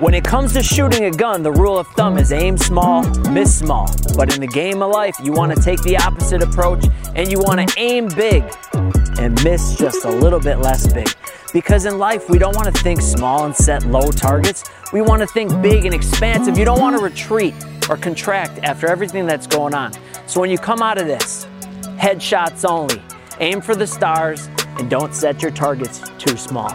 When it comes to shooting a gun, the rule of thumb is aim small, miss small. But in the game of life, you want to take the opposite approach and you want to aim big and miss just a little bit less big. Because in life, we don't want to think small and set low targets. We want to think big and expansive. You don't want to retreat or contract after everything that's going on. So when you come out of this, headshots only, aim for the stars, and don't set your targets too small.